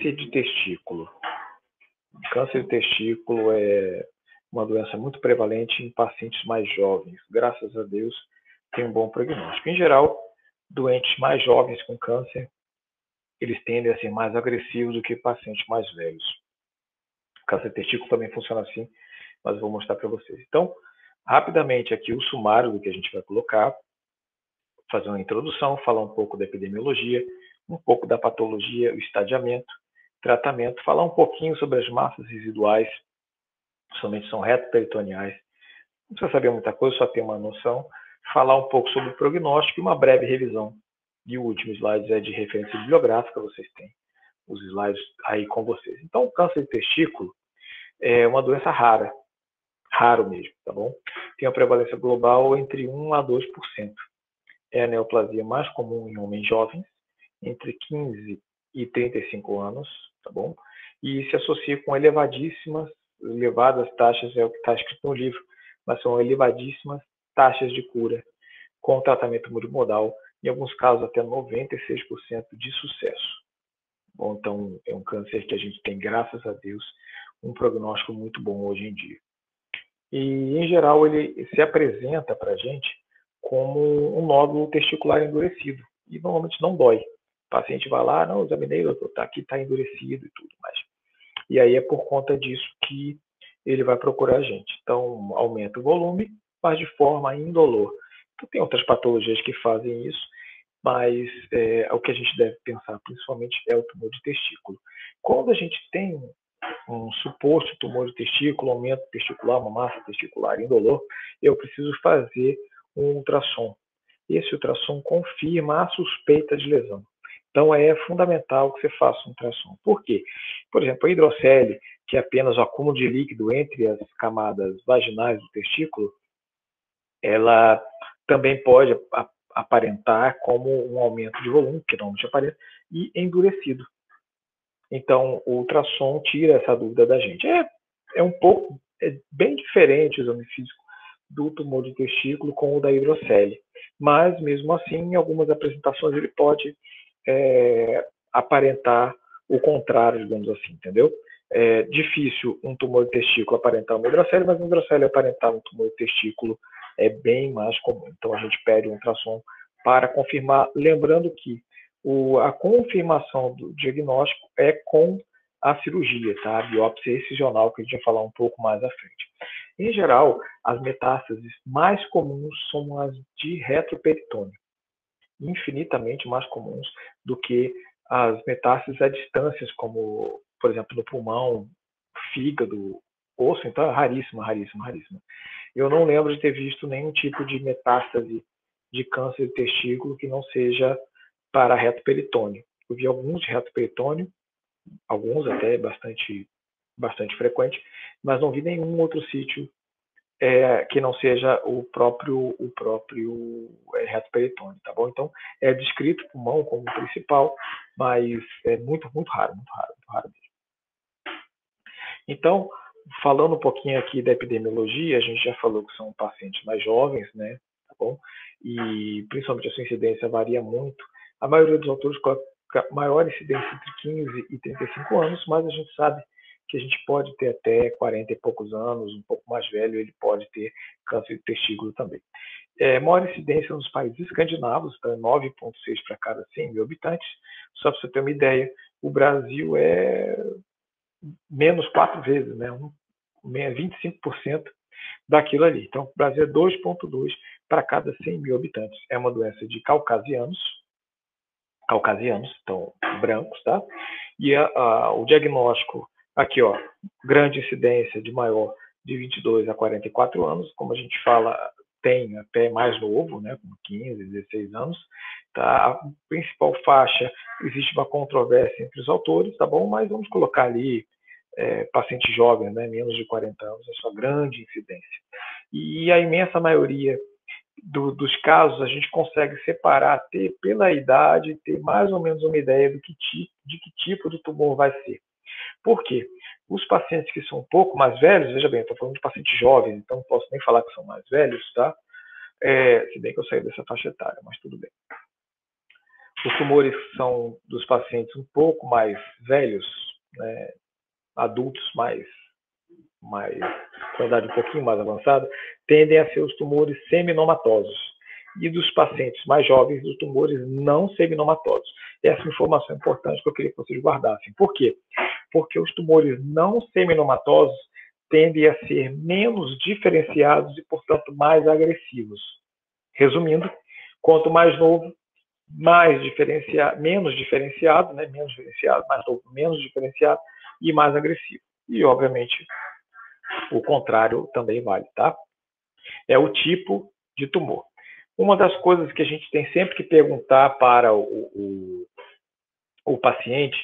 de testículo. Câncer de testículo é uma doença muito prevalente em pacientes mais jovens. Graças a Deus, tem um bom prognóstico. Em geral, doentes mais jovens com câncer, eles tendem a ser mais agressivos do que pacientes mais velhos. Câncer de testículo também funciona assim, mas eu vou mostrar para vocês. Então, rapidamente aqui o sumário do que a gente vai colocar, fazer uma introdução, falar um pouco da epidemiologia, um pouco da patologia, o estadiamento, tratamento, falar um pouquinho sobre as massas residuais, somente são reto-peritoneais. Não precisa saber muita coisa, só ter uma noção. Falar um pouco sobre o prognóstico e uma breve revisão. E o último slide é de referência bibliográfica, vocês têm os slides aí com vocês. Então, o câncer de testículo é uma doença rara, raro mesmo, tá bom? Tem uma prevalência global entre 1 a 2%. É a neoplasia mais comum em homens jovens, entre 15 e 35 anos, tá bom? E se associa com elevadíssimas, elevadas taxas, é o que está escrito no livro, mas são elevadíssimas taxas de cura com tratamento multimodal, em alguns casos até 96% de sucesso. Bom, então, é um câncer que a gente tem, graças a Deus, um prognóstico muito bom hoje em dia. E, em geral, ele se apresenta para a gente como um nódulo testicular endurecido. E normalmente não dói. O paciente vai lá, não, examinei, doutor, tá aqui, está endurecido e tudo mais. E aí é por conta disso que ele vai procurar a gente. Então, aumenta o volume, mas de forma indolor. Então, tem outras patologias que fazem isso, mas é, o que a gente deve pensar principalmente é o tumor de testículo. Quando a gente tem um suposto tumor de testículo, aumento testicular, uma massa testicular indolor, eu preciso fazer um ultrassom. Esse ultrassom confirma a suspeita de lesão. Então é fundamental que você faça um ultrassom. Por quê? Por exemplo, a hidrocele, que é apenas o acúmulo de líquido entre as camadas vaginais do testículo, ela também pode aparentar como um aumento de volume, que normalmente aparece, e endurecido. Então, o ultrassom tira essa dúvida da gente. É, é um pouco, é bem diferente o exame físico do tumor de testículo com o da hidrocele. Mas, mesmo assim, em algumas apresentações ele pode é, aparentar o contrário, digamos assim, entendeu? É difícil um tumor de testículo aparentar uma hidrocele, mas um hidrocele aparentar um tumor de testículo é bem mais comum. Então, a gente pede um ultrassom para confirmar, lembrando que o, a confirmação do diagnóstico é com a cirurgia, tá? A biópsia excisional, que a gente vai falar um pouco mais à frente. Em geral, as metástases mais comuns são as de retroperitônio, infinitamente mais comuns do que as metástases a distâncias, como, por exemplo, no pulmão, fígado, osso, então é raríssima, raríssima, raríssima. Eu não lembro de ter visto nenhum tipo de metástase de câncer de testículo que não seja para reto peritônio. Eu vi alguns de reto peritônio, alguns até bastante, bastante frequente, mas não vi nenhum outro sítio é, que não seja o próprio, o próprio é, reto peritônio, tá bom? Então, é descrito o pulmão como principal, mas é muito, muito raro, muito raro, muito raro mesmo. Então, falando um pouquinho aqui da epidemiologia, a gente já falou que são pacientes mais jovens, né? Tá bom? E principalmente a sua incidência varia muito a maioria dos autores coloca maior incidência entre 15 e 35 anos, mas a gente sabe que a gente pode ter até 40 e poucos anos, um pouco mais velho, ele pode ter câncer de testículo também. É, maior incidência nos países escandinavos, tá? 9,6 para cada 100 mil habitantes. Só para você ter uma ideia, o Brasil é menos quatro vezes, né? Um, 25% daquilo ali. Então, o Brasil é 2,2 para cada 100 mil habitantes. É uma doença de caucasianos, caucasianos, então brancos, tá? E a, a, o diagnóstico aqui, ó, grande incidência de maior de 22 a 44 anos, como a gente fala, tem até mais novo, né, com 15, 16 anos, tá? A principal faixa, existe uma controvérsia entre os autores, tá bom? Mas vamos colocar ali é, pacientes jovens, né, menos de 40 anos, é sua grande incidência. E a imensa maioria do, dos casos, a gente consegue separar, ter pela idade, ter mais ou menos uma ideia do que de que tipo de tumor vai ser. Por quê? Os pacientes que são um pouco mais velhos, veja bem, estou falando de pacientes jovens, então não posso nem falar que são mais velhos, tá? É, se bem que eu saí dessa faixa etária, mas tudo bem. Os tumores são dos pacientes um pouco mais velhos, né, adultos mais, mais, com idade um pouquinho mais avançada, tendem a ser os tumores seminomatosos. E dos pacientes mais jovens, os tumores não seminomatosos. Essa informação é importante que eu queria que vocês guardassem. Por quê? Porque os tumores não seminomatosos tendem a ser menos diferenciados e, portanto, mais agressivos. Resumindo, quanto mais novo, mais diferenciado, menos diferenciado, né? menos diferenciado, mais novo, menos diferenciado e mais agressivo. E, obviamente, o contrário também vale, tá? É o tipo de tumor. Uma das coisas que a gente tem sempre que perguntar para o, o, o paciente,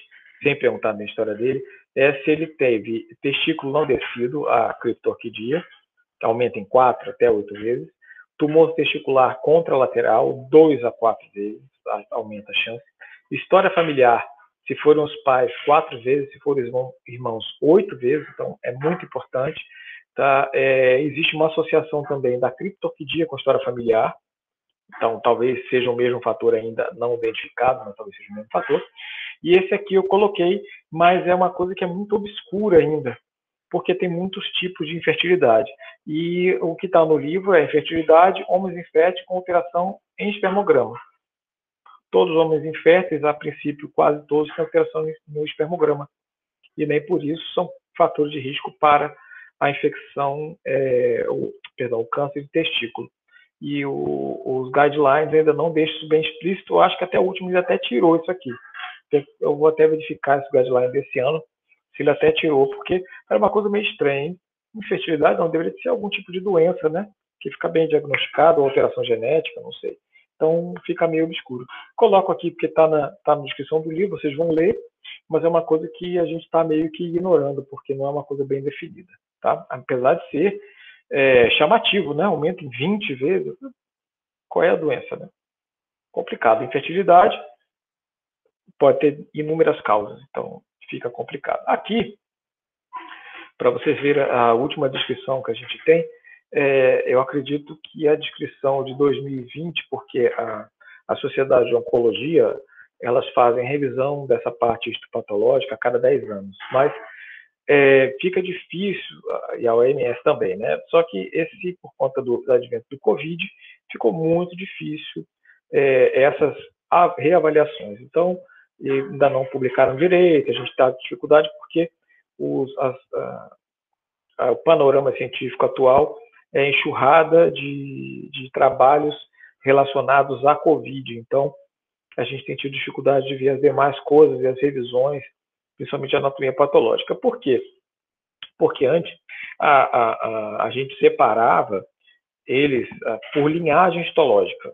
sem perguntar na história dele, é se ele teve testículo não descido, a criptorquidia, aumenta em 4 até 8 vezes, tumor testicular contralateral, 2 a 4 vezes, aumenta a chance, história familiar, se foram os pais, 4 vezes, se forem irmãos, 8 vezes, então é muito importante. Tá? É, existe uma associação também da criptorquidia com a história familiar, então talvez seja o mesmo fator ainda não identificado, mas talvez seja o mesmo fator. E esse aqui eu coloquei, mas é uma coisa que é muito obscura ainda, porque tem muitos tipos de infertilidade. E o que está no livro é infertilidade, homens inférteis com alteração em espermograma. Todos os homens inférteis, a princípio, quase todos têm alteração no espermograma. E nem por isso são fatores de risco para a infecção, é, o, perdão, o câncer de testículo. E o, os guidelines ainda não deixam isso bem explícito. Eu acho que até o último ele até tirou isso aqui. Eu vou até verificar esse guideline desse ano, se ele até tirou, porque era uma coisa meio estranha. Hein? Infertilidade não deveria ser algum tipo de doença, né? Que fica bem diagnosticado, ou alteração genética, não sei. Então fica meio obscuro. Coloco aqui porque está na, tá na descrição do livro, vocês vão ler, mas é uma coisa que a gente está meio que ignorando, porque não é uma coisa bem definida. Tá? Apesar de ser é, chamativo, né? aumenta em 20 vezes. Qual é a doença? Né? Complicado. Infertilidade, pode ter inúmeras causas, então fica complicado. Aqui, para vocês verem a última descrição que a gente tem, é, eu acredito que a descrição de 2020, porque a, a Sociedade de Oncologia, elas fazem revisão dessa parte histopatológica a cada 10 anos, mas é, fica difícil, e a OMS também, né? Só que esse, por conta do, do advento do Covid, ficou muito difícil é, essas reavaliações. Então, e ainda não publicaram direito, a gente está com dificuldade porque os, as, a, a, o panorama científico atual é enxurrada de, de trabalhos relacionados à Covid. Então, a gente tem tido dificuldade de ver as demais coisas e as revisões, principalmente a anatomia patológica. Por quê? Porque antes a, a, a, a gente separava eles por linhagem histológica,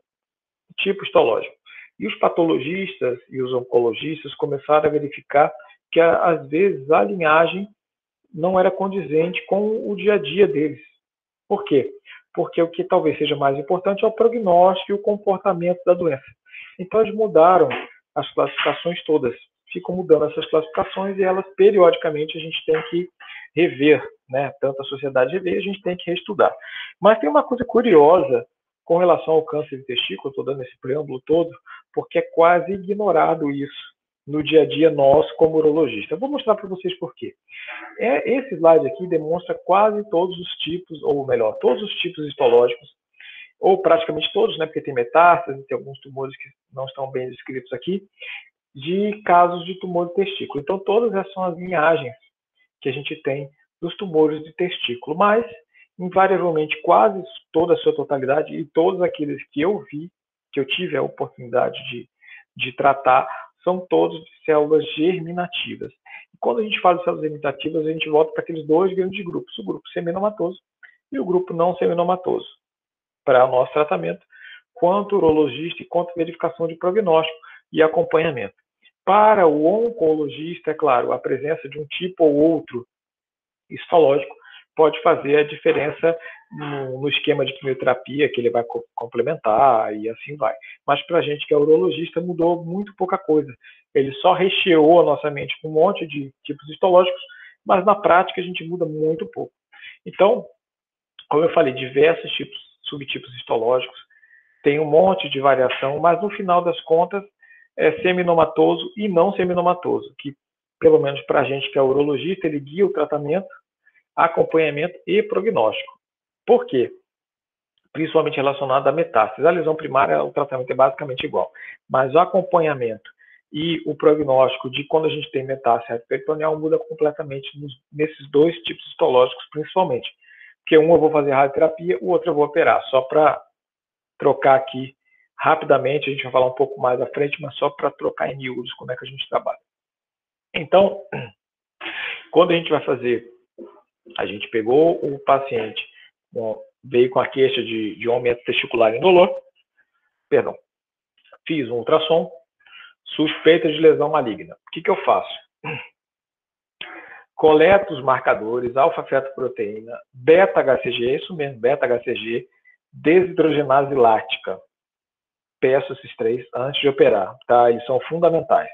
tipo histológico. E os patologistas e os oncologistas começaram a verificar que, às vezes, a linhagem não era condizente com o dia a dia deles. Por quê? Porque o que talvez seja mais importante é o prognóstico e o comportamento da doença. Então, eles mudaram as classificações todas. Ficam mudando essas classificações e elas, periodicamente, a gente tem que rever, né? Tanto a sociedade rever, a gente tem que reestudar. Mas tem uma coisa curiosa com relação ao câncer de testículo, estou dando esse preâmbulo todo, porque é quase ignorado isso no dia a dia nosso como urologista. Vou mostrar para vocês por quê. É, esse slide aqui demonstra quase todos os tipos, ou melhor, todos os tipos histológicos, ou praticamente todos, né, porque tem metástase, tem alguns tumores que não estão bem descritos aqui, de casos de tumor de testículo. Então, todas essas são as linhagens que a gente tem dos tumores de testículo, mas invariavelmente quase toda a sua totalidade e todos aqueles que eu vi, que eu tive a oportunidade de, de tratar, são todos de células germinativas. E quando a gente fala de células germinativas, a gente volta para aqueles dois grandes grupos, o grupo seminomatoso e o grupo não seminomatoso, para o nosso tratamento, quanto urologista e quanto verificação de prognóstico e acompanhamento. Para o oncologista, é claro, a presença de um tipo ou outro histológico pode fazer a diferença no, no, esquema de quimioterapia que ele vai co complementar e assim vai. Mas para a gente que é urologista mudou muito pouca coisa. Ele só recheou a nossa mente com um monte de tipos histológicos, mas na prática a gente muda muito pouco. Então, como eu falei, diversos tipos, subtipos histológicos, tem um monte de variação, mas no final das contas é, seminomatoso e não seminomatoso, que pelo menos para a gente que é urologista, ele guia o tratamento, acompanhamento e prognóstico. Por quê? Principalmente relacionado à metástase. A lesão primária, o tratamento é basicamente igual, mas o acompanhamento e o prognóstico de quando a gente tem metástase peritoneal muda completamente nos, nesses dois tipos histológicos, principalmente. Porque um eu vou fazer radioterapia, o outro eu vou operar, só para trocar aqui rapidamente, a gente vai falar um pouco mais à frente, mas só para trocar em miúdos como é que a gente trabalha. Então, quando a gente vai fazer, a gente pegou o paciente, veio com a queixa de, de um aumento testicular indolor, perdão, fiz um ultrassom, suspeita de lesão maligna. O que, que eu faço? Coleto os marcadores, alfa-fetoproteína, beta-HCG, é isso mesmo, beta-HCG, desidrogenase lática. Peço esses três antes de operar, tá? Eles são fundamentais.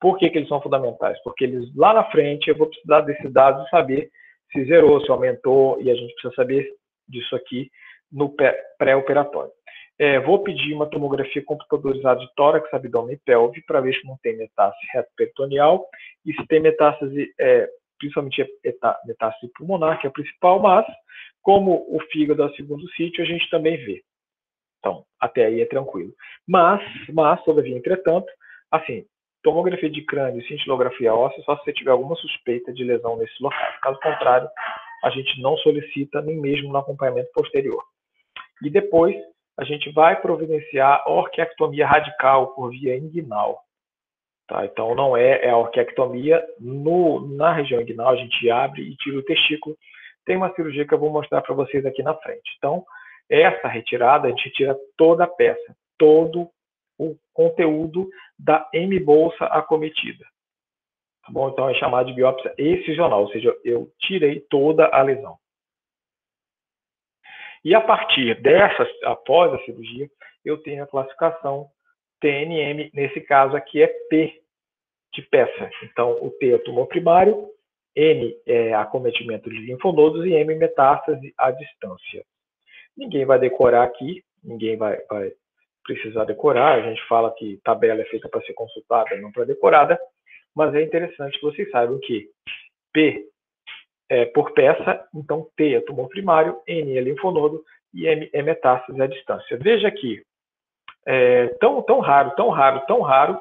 Por que, que eles são fundamentais? Porque eles lá na frente eu vou precisar desses dados e saber se zerou, se aumentou, e a gente precisa saber disso aqui no pré-operatório. É, vou pedir uma tomografia computadorizada de tórax, abdômen e pelve para ver se não tem metástase reto-peritoneal e se tem metástase, é, principalmente metástase pulmonar, que é a principal, mas como o fígado é o segundo sítio, a gente também vê. Então, até aí é tranquilo. Mas, mas, todavia, entretanto, assim, tomografia de crânio e cintilografia óssea só se você tiver alguma suspeita de lesão nesses locais. Caso contrário, a gente não solicita nem mesmo no acompanhamento posterior. E depois, a gente vai providenciar orquiectomia radical por via inguinal. Tá? Então, não é, é a orquiectomia no, na região inguinal, a gente abre e tira o testículo. Tem uma cirurgia que eu vou mostrar para vocês aqui na frente. Então, essa retirada, a gente tira toda a peça, todo o conteúdo da M-bolsa acometida. Tá bom? Então é chamado de biópsia excisional, ou seja, eu tirei toda a lesão. E a partir dessa, após a cirurgia, eu tenho a classificação TNM, nesse caso aqui é P de peça. Então, o T é tumor primário, N é acometimento de linfonodos e M metástase à distância. Ninguém vai decorar aqui, ninguém vai, vai precisar decorar. A gente fala que tabela é feita para ser consultada, não para decorada, mas é interessante que vocês saibam que P é por peça, então T é tumor primário, N é linfonodo e M é metástase à distância. Veja aqui, é tão, tão raro, tão raro, tão raro,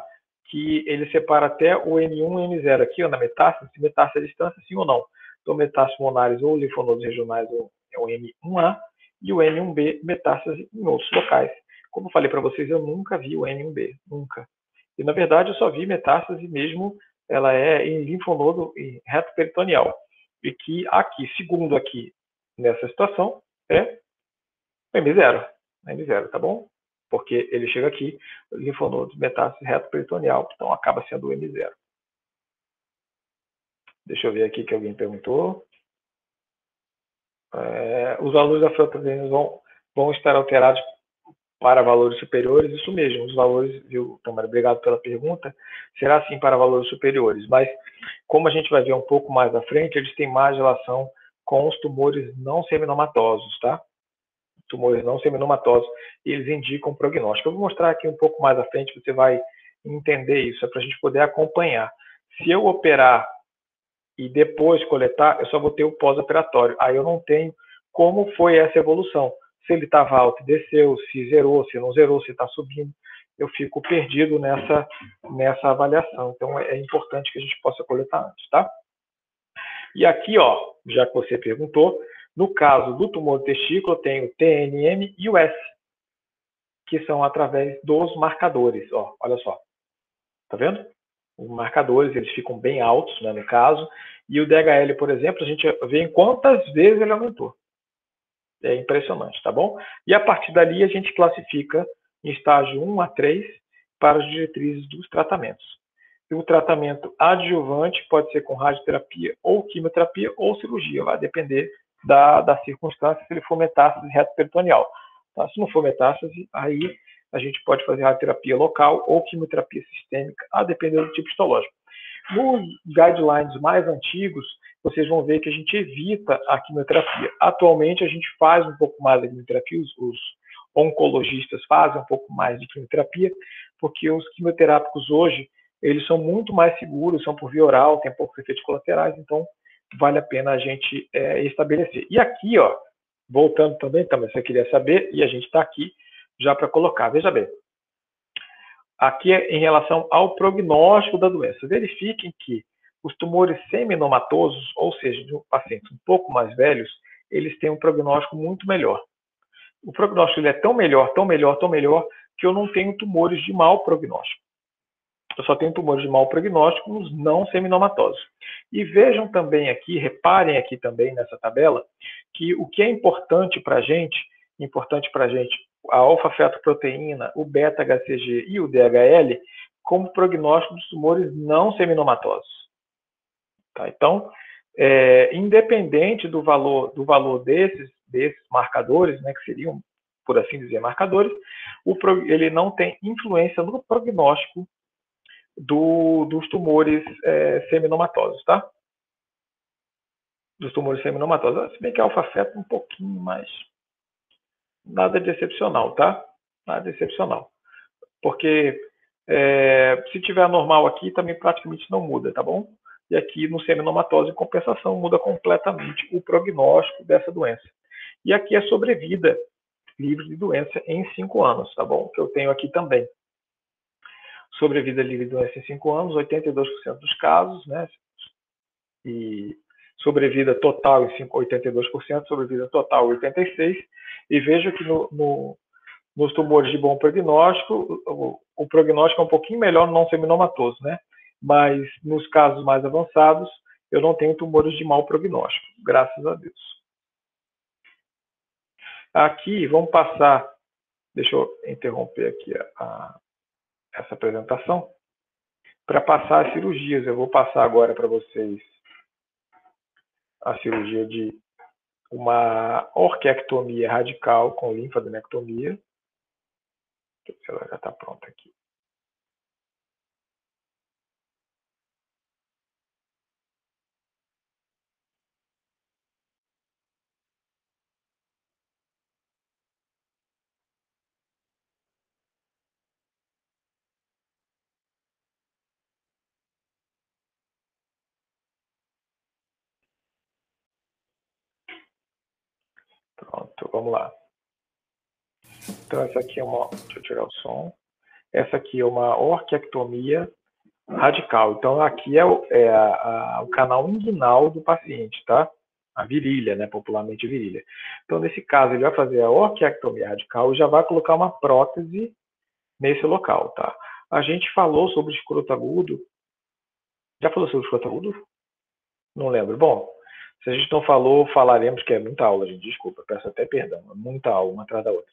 que ele separa até o N1 e N0 aqui, ó, na metástase, se metástase à distância, sim ou não. Então, metástases pulmonares ou linfonodos regionais é o M1A e o N1B, metástase em outros locais. Como eu falei para vocês, eu nunca vi o N1B, nunca. E na verdade eu só vi metástase mesmo, ela é em linfonodo reto peritoneal. E que aqui, segundo aqui, nessa situação, é M0. M0, tá bom? Porque ele chega aqui, linfonodo, metástase reto peritoneal, então acaba sendo o M0. Deixa eu ver aqui que alguém perguntou. É, os valores da proteínas vão, vão estar alterados para valores superiores, isso mesmo, os valores, viu, Tomara, obrigado pela pergunta, será sim para valores superiores, mas como a gente vai ver um pouco mais à frente, eles têm mais relação com os tumores não seminomatosos, tá? Tumores não seminomatosos, e eles indicam prognóstico. Eu vou mostrar aqui um pouco mais à frente, você vai entender isso, é para a gente poder acompanhar. Se eu operar e depois coletar, eu só vou ter o pós-operatório, aí eu não tenho como foi essa evolução se ele estava alto e desceu, se zerou, se não zerou, se está subindo. Eu fico perdido nessa, nessa avaliação. Então, é, é importante que a gente possa coletar antes, tá? E aqui, ó, já que você perguntou, no caso do tumor do testículo, eu tenho TNM e o S, que são através dos marcadores. Ó, olha só. Tá vendo? Os marcadores, eles ficam bem altos, né, no caso. E o DHL, por exemplo, a gente vê em quantas vezes ele aumentou. É impressionante, tá bom? E a partir dali a gente classifica em estágio 1 a 3 para as diretrizes dos tratamentos. O tratamento adjuvante pode ser com radioterapia ou quimioterapia ou cirurgia, vai depender da, da circunstância, se ele for metástase reto-peritoneal. Tá? Se não for metástase, aí a gente pode fazer radioterapia local ou quimioterapia sistêmica, a depender do tipo histológico. Nos guidelines mais antigos, vocês vão ver que a gente evita a quimioterapia. Atualmente, a gente faz um pouco mais de quimioterapia, os, os oncologistas fazem um pouco mais de quimioterapia, porque os quimioterápicos hoje, eles são muito mais seguros, são por via oral, tem poucos efeitos colaterais, então vale a pena a gente é, estabelecer. E aqui, ó, voltando também, também você queria saber, e a gente está aqui já para colocar. Veja bem, aqui é em relação ao prognóstico da doença. Verifiquem que os tumores seminomatosos, ou seja, de pacientes um pouco mais velhos, eles têm um prognóstico muito melhor. O prognóstico ele é tão melhor, tão melhor, tão melhor, que eu não tenho tumores de mau prognóstico. Eu só tenho tumores de mau prognóstico nos não seminomatosos. E vejam também aqui, reparem aqui também nessa tabela, que o que é importante para a gente, importante para a gente, a alfa-fetoproteína, o beta-HCG e o DHL, como prognóstico dos tumores não seminomatosos. Tá? Então, é, independente do valor, do valor desses, desses marcadores, né, que seriam, por assim dizer, marcadores, o, ele não tem influência no prognóstico do, dos tumores é, seminomatosos, tá? Dos tumores seminomatosos. Se bem que a alfa-feto é um pouquinho mais. Nada de excepcional, tá? Nada de excepcional. Porque é, se tiver normal aqui, também praticamente não muda, tá bom? E aqui no seminomatose, em compensação, muda completamente o prognóstico dessa doença. E aqui é sobrevida livre de doença em 5 anos, tá bom? Que eu tenho aqui também. Sobrevida livre de doença em 5 anos, 82% dos casos, né? E sobrevida total em 82%, sobrevida total 86%. E vejo que no, no, nos tumores de bom prognóstico, o, o prognóstico é um pouquinho melhor no não seminomatoso, né? Mas nos casos mais avançados, eu não tenho tumores de mau prognóstico, graças a Deus. Aqui, vamos passar, deixa eu interromper aqui a, a, essa apresentação, para passar as cirurgias. Eu vou passar agora para vocês a cirurgia de uma orquiectomia radical com linfadenectomia. Deixa eu ver se ela já está pronta aqui. Pronto, vamos lá. Então, essa aqui é uma. Deixa eu tirar o som. Essa aqui é uma orquiectomia radical. Então, aqui é, o, é a, a, o canal inguinal do paciente, tá? A virilha, né? Popularmente virilha. Então, nesse caso, ele vai fazer a orquiectomia radical e já vai colocar uma prótese nesse local, tá? A gente falou sobre escroto agudo. Já falou sobre escroto agudo? Não lembro. Bom, se a gente não falou, falaremos que é muita aula, gente. Desculpa, peço até perdão. É muita aula, uma atrás da outra.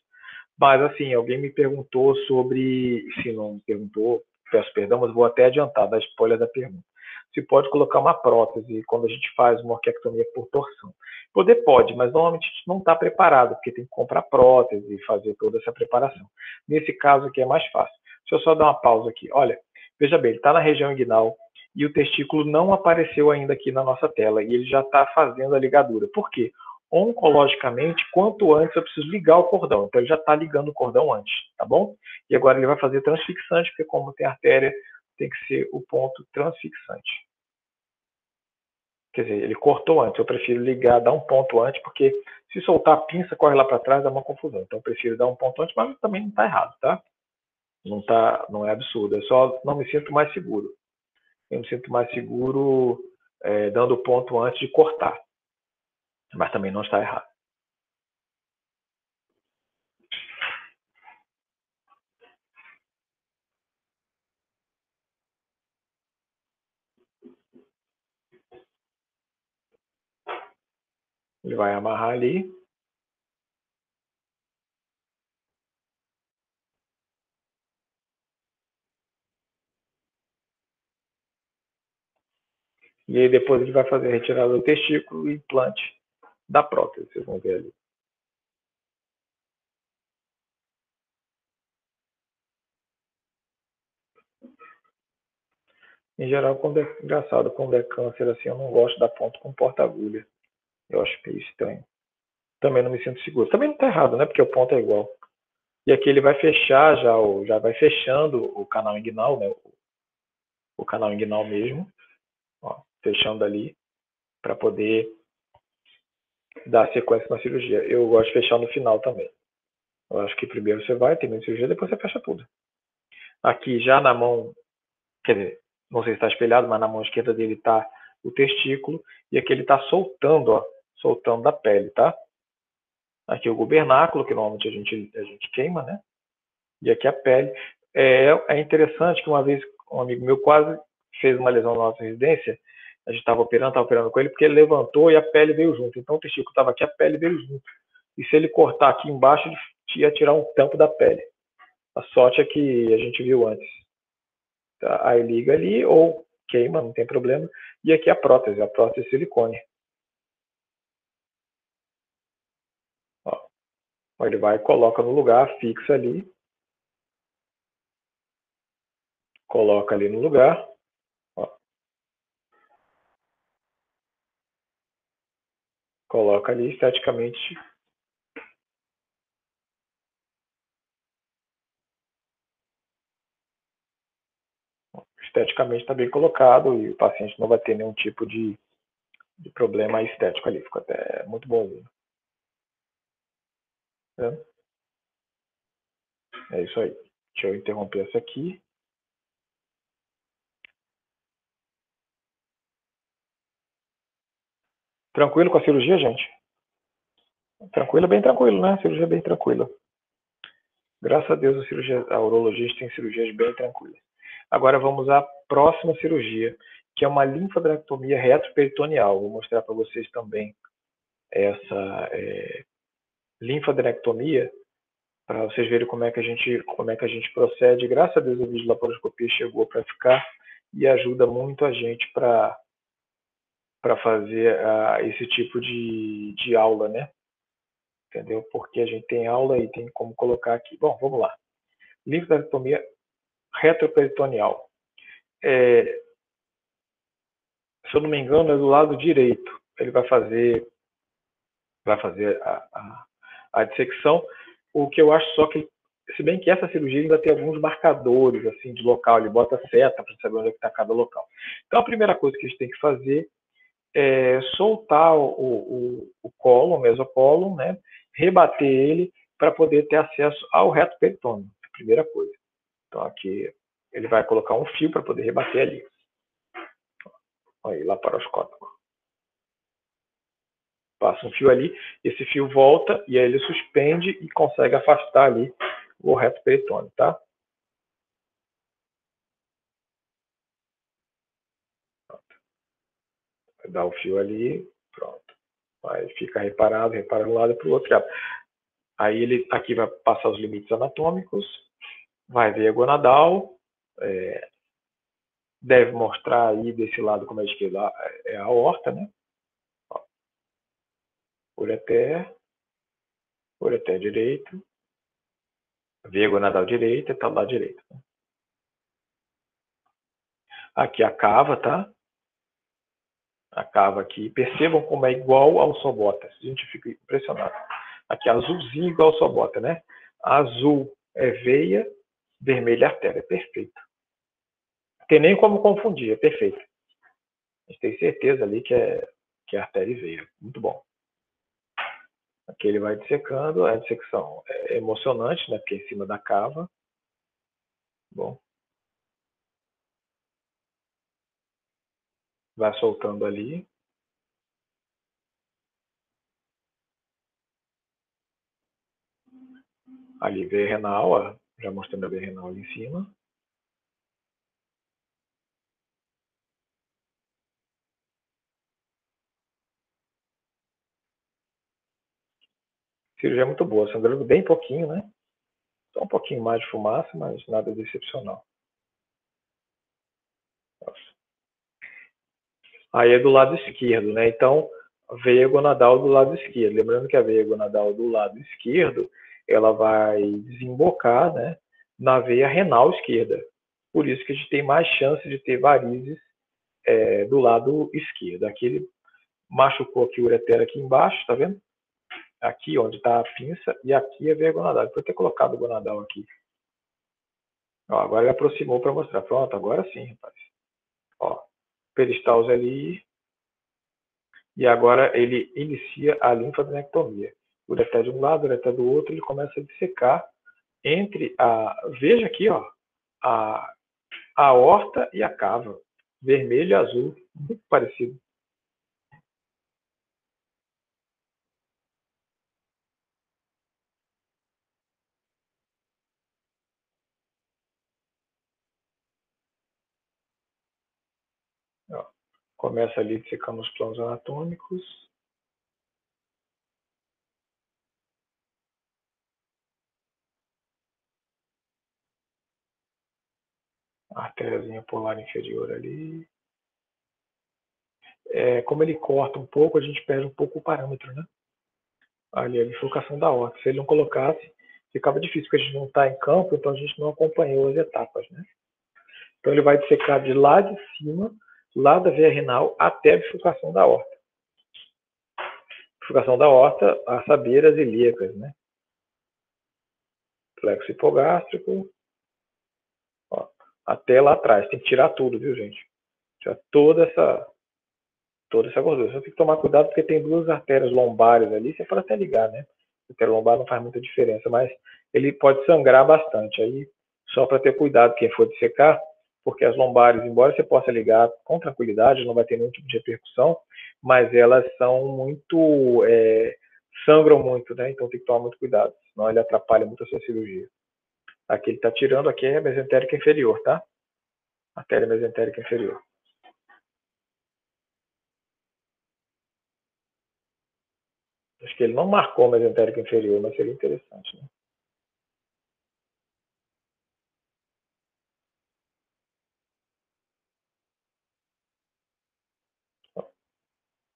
Mas, assim, alguém me perguntou sobre. Se não me perguntou, peço perdão, mas vou até adiantar, dar spoiler da pergunta. Se pode colocar uma prótese quando a gente faz uma orquiectomia por torção. Poder pode, mas normalmente a gente não está preparado, porque tem que comprar prótese e fazer toda essa preparação. Nesse caso aqui é mais fácil. Deixa eu só dar uma pausa aqui. Olha, veja bem, ele está na região inguinal, e o testículo não apareceu ainda aqui na nossa tela e ele já está fazendo a ligadura. Por quê? Oncologicamente, quanto antes eu preciso ligar o cordão. Então ele já está ligando o cordão antes, tá bom? E agora ele vai fazer transfixante, porque como tem artéria, tem que ser o ponto transfixante. Quer dizer, ele cortou antes. Eu prefiro ligar, dar um ponto antes, porque se soltar a pinça, corre lá para trás, dá uma confusão. Então eu prefiro dar um ponto antes, mas também não está errado, tá? Não, tá, não é absurdo. Eu só não me sinto mais seguro eu me sinto mais seguro é, dando ponto antes de cortar. Mas também não está errado. Ele vai amarrar ali. E aí depois ele vai fazer a retirada do testículo e implante da prótese, vocês vão ver ali. Em geral, quando é engraçado, quando é câncer assim, eu não gosto da ponta com porta-agulha. Eu acho meio estranho. Também não me sinto seguro. Também não está errado, né? Porque o ponto é igual. E aqui ele vai fechar já, já vai fechando o canal inguinal, né? O canal inguinal mesmo, ó, fechando ali para poder dar sequência na cirurgia. Eu gosto de fechar no final também. Eu acho que primeiro você vai, termina a cirurgia, depois você fecha tudo. Aqui já na mão, quer dizer, não sei se está espelhado, mas na mão esquerda dele está o testículo e aqui ele está soltando, ó, soltando da pele, tá? Aqui o gubernáculo, que normalmente a gente, a gente queima, né? E aqui a pele. É, é interessante que uma vez um amigo meu quase fez uma lesão na nossa residência, a gente estava operando, estava operando com ele, porque ele levantou e a pele veio junto. Então o testículo estava aqui, a pele veio junto. E se ele cortar aqui embaixo, ia tirar um tampo da pele. A sorte é que a gente viu antes. Tá? Aí liga ali, ou queima, não tem problema. E aqui a prótese, a prótese silicone. Ó. Ele vai coloca no lugar, fixa ali. Coloca ali no lugar. Ó. Coloca ali esteticamente esteticamente está bem colocado e o paciente não vai ter nenhum tipo de, de problema estético ali. Ficou até muito bonzinho. É. é isso aí. Deixa eu interromper essa aqui. Tranquilo com a cirurgia, gente? Tranquilo, bem tranquilo, né? A cirurgia bem tranquila. Graças a Deus, a, cirurgia, a urologista tem cirurgias bem tranquilas. Agora vamos à próxima cirurgia, que é uma linfadenectomia retroperitoneal. Vou mostrar para vocês também essa é, para vocês verem como é que a gente como é que a gente procede. Graças a Deus o vídeo de laparoscopia chegou para ficar e ajuda muito a gente para para fazer uh, esse tipo de, de aula, né? Entendeu? Porque a gente tem aula e tem como colocar aqui. Bom, vamos lá. Linfadenectomia retroperitoneal. É, se eu não me engano, é do lado direito. Ele vai fazer, vai fazer a, a, a dissecção. O que eu acho só que, se bem que essa cirurgia ainda tem alguns marcadores assim de local, ele bota seta para saber onde é está cada local. Então a primeira coisa que a gente tem que fazer é soltar o, o, o colo, o né? rebater ele para poder ter acesso ao reto peritônio. Primeira coisa. Então aqui ele vai colocar um fio para poder rebater ali. Aí, laparoscópico. Passa um fio ali, esse fio volta e aí ele suspende e consegue afastar ali o reto peritônio, tá? Dar o fio ali, pronto. Aí fica reparado, repara um lado para o outro. Aí ele aqui vai passar os limites anatômicos, vai ver a gonadal, é, deve mostrar aí desse lado como é esquerdo é a horta, né? Ureter, ureter direito, veia gonadal direita e tal lado direito. Né? Aqui a cava, tá? A cava aqui. Percebam como é igual ao sobota. A gente fica impressionado. Aqui azulzinho igual ao sobota, né? Azul é veia, vermelho artéria. É perfeito. Não tem nem como confundir, é perfeito. A gente tem certeza ali que é, que é artéria e veia. Muito bom. Aqui ele vai dissecando, a dissecção é emocionante, né? Porque é em cima da cava. Bom. Vai soltando ali. Ali veia renal, ó já mostrando a veia renal ali em cima. cirurgia é muito boa, sangrando bem pouquinho, né? Só um pouquinho mais de fumaça, mas nada de excepcional. Nossa. Aí é do lado esquerdo, né? Então, veia gonadal do lado esquerdo. Lembrando que a veia gonadal do lado esquerdo ela vai desembocar né, na veia renal esquerda. Por isso que a gente tem mais chance de ter varizes é, do lado esquerdo. Aqui ele machucou aqui o ureter aqui embaixo, tá vendo? Aqui onde está a pinça e aqui é veia gonadal. Depois ter colocado o gonadal aqui. Ó, agora ele aproximou para mostrar. Pronto, agora sim, rapaz. Peristalse ali. E agora ele inicia a linfadenectomia. O ureter de um lado, o ureter do outro, ele começa a dissecar entre a... Veja aqui, ó. A, a horta e a cava. Vermelho e azul. Muito parecido. Começa ali dissecando os planos anatômicos. artériazinha polar inferior ali. É, como ele corta um pouco, a gente perde um pouco o parâmetro, né? Ali, a bifurcação da horta. Se ele não colocasse, ficava difícil, porque a gente não está em campo, então a gente não acompanhou as etapas, né? Então ele vai dissecar de lá de cima lá da veia renal até a bifurcação da horta. Bifurcação da horta, as sabeiras ilíacas, né? Plexo hipogástrico, ó, até lá atrás. Tem que tirar tudo, viu, gente? Tirar toda essa, toda essa gordura. Você tem que tomar cuidado porque tem duas artérias lombares ali, você pode até ligar, né? A artéria lombar não faz muita diferença, mas ele pode sangrar bastante. Aí, só para ter cuidado, quem for dissecar, porque as lombares, embora você possa ligar com tranquilidade, não vai ter nenhum tipo de repercussão, mas elas são muito. É, sangram muito, né? Então tem que tomar muito cuidado, senão ele atrapalha muito a sua cirurgia. Aqui ele está tirando, aqui é a mesentérica inferior, tá? Artéria mesentérica inferior. Acho que ele não marcou a mesentérica inferior, mas seria interessante, né?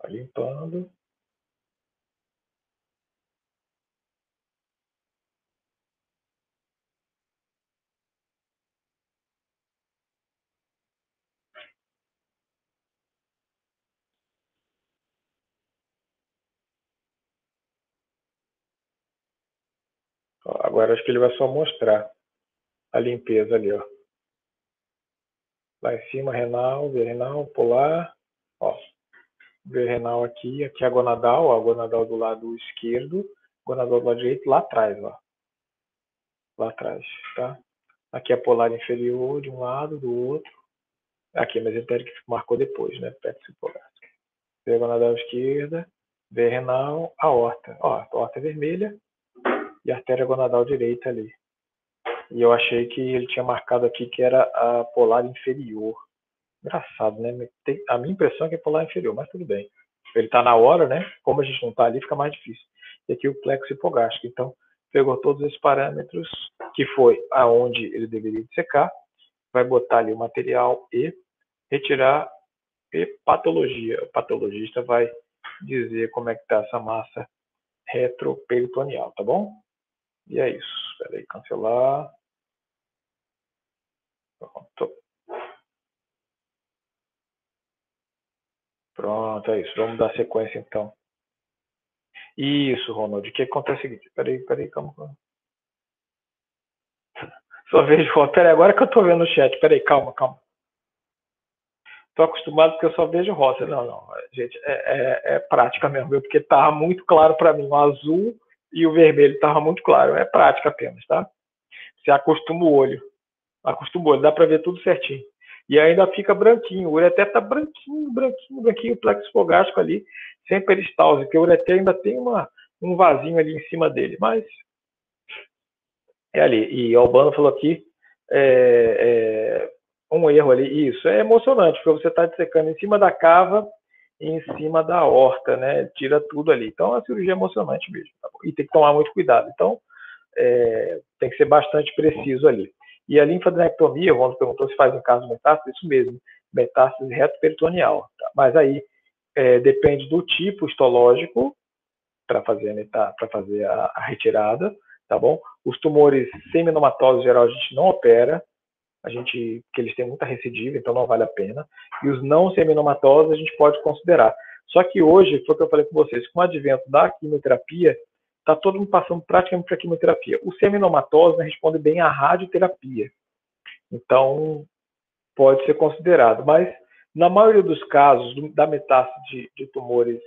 Limpando. Agora acho que ele vai só mostrar a limpeza ali, ó. Lá em cima, renal, renal, polar, ó renal aqui, aqui é a gonadal, a gonadal do lado esquerdo, gonadal do lado direito, lá atrás, ó. Lá atrás, tá? Aqui é a polar inferior de um lado, do outro. Aqui, mas ele que marcou depois, né? Plexo hipogástrico. a gonadal esquerda, veia renal, aorta. Ó, a aorta é vermelha e a artéria gonadal direita ali. E eu achei que ele tinha marcado aqui que era a polar inferior. Engraçado, né? Tem, a minha impressão é que é polar inferior, mas tudo bem. Ele está na hora, né? Como a gente não está ali, fica mais difícil. E aqui o plexo hipogástrico. Então, pegou todos esses parâmetros, que foi aonde ele deveria secar, vai botar ali o material e retirar e patologia. O patologista vai dizer como é que está essa massa retroperitoneal, tá bom? E é isso. Espera aí, cancelar. Pronto. Pronto, é isso. Vamos dar sequência então. Isso, Ronald. O que acontece é o seguinte. Peraí, peraí, calma. Só vejo. Peraí, agora que eu tô vendo o chat. Peraí, calma, calma. Tô acostumado porque eu só vejo rosa. Não, não. Gente, é, é, é prática mesmo, viu? Porque tava muito claro para mim. O azul e o vermelho tava muito claro. É prática apenas, tá? Você acostuma o olho. Acostuma o olho. Dá para ver tudo certinho e ainda fica branquinho. O ureter está branquinho, branquinho, branquinho, o plexo fogástico ali, sem peristalse, porque o ureter ainda tem uma, um vasinho ali em cima dele, mas é ali. E Albano falou aqui, é, é, um erro ali, isso, é emocionante, porque você está dissecando em cima da cava e em cima da horta, né? Tira tudo ali. Então, é uma cirurgia emocionante mesmo. Tá e tem que tomar muito cuidado. Então, é, tem que ser bastante preciso ali. E a linfadenectomia, o Ronaldo perguntou se faz em caso de metástase, isso mesmo, metástase reto-peritoneal. Tá? Mas aí é, depende do tipo histológico para fazer, para fazer a, a, retirada, tá bom? Os tumores seminomatosos, em geral, a gente não opera, a gente, que eles têm muita recidiva, então não vale a pena. E os não seminomatosos a gente pode considerar. Só que hoje, foi o que eu falei com vocês, com o advento da quimioterapia, está todo mundo passando praticamente para quimioterapia. O seminomatose né, responde bem à radioterapia. Então, pode ser considerado. Mas, na maioria dos casos da metástase de, de tumores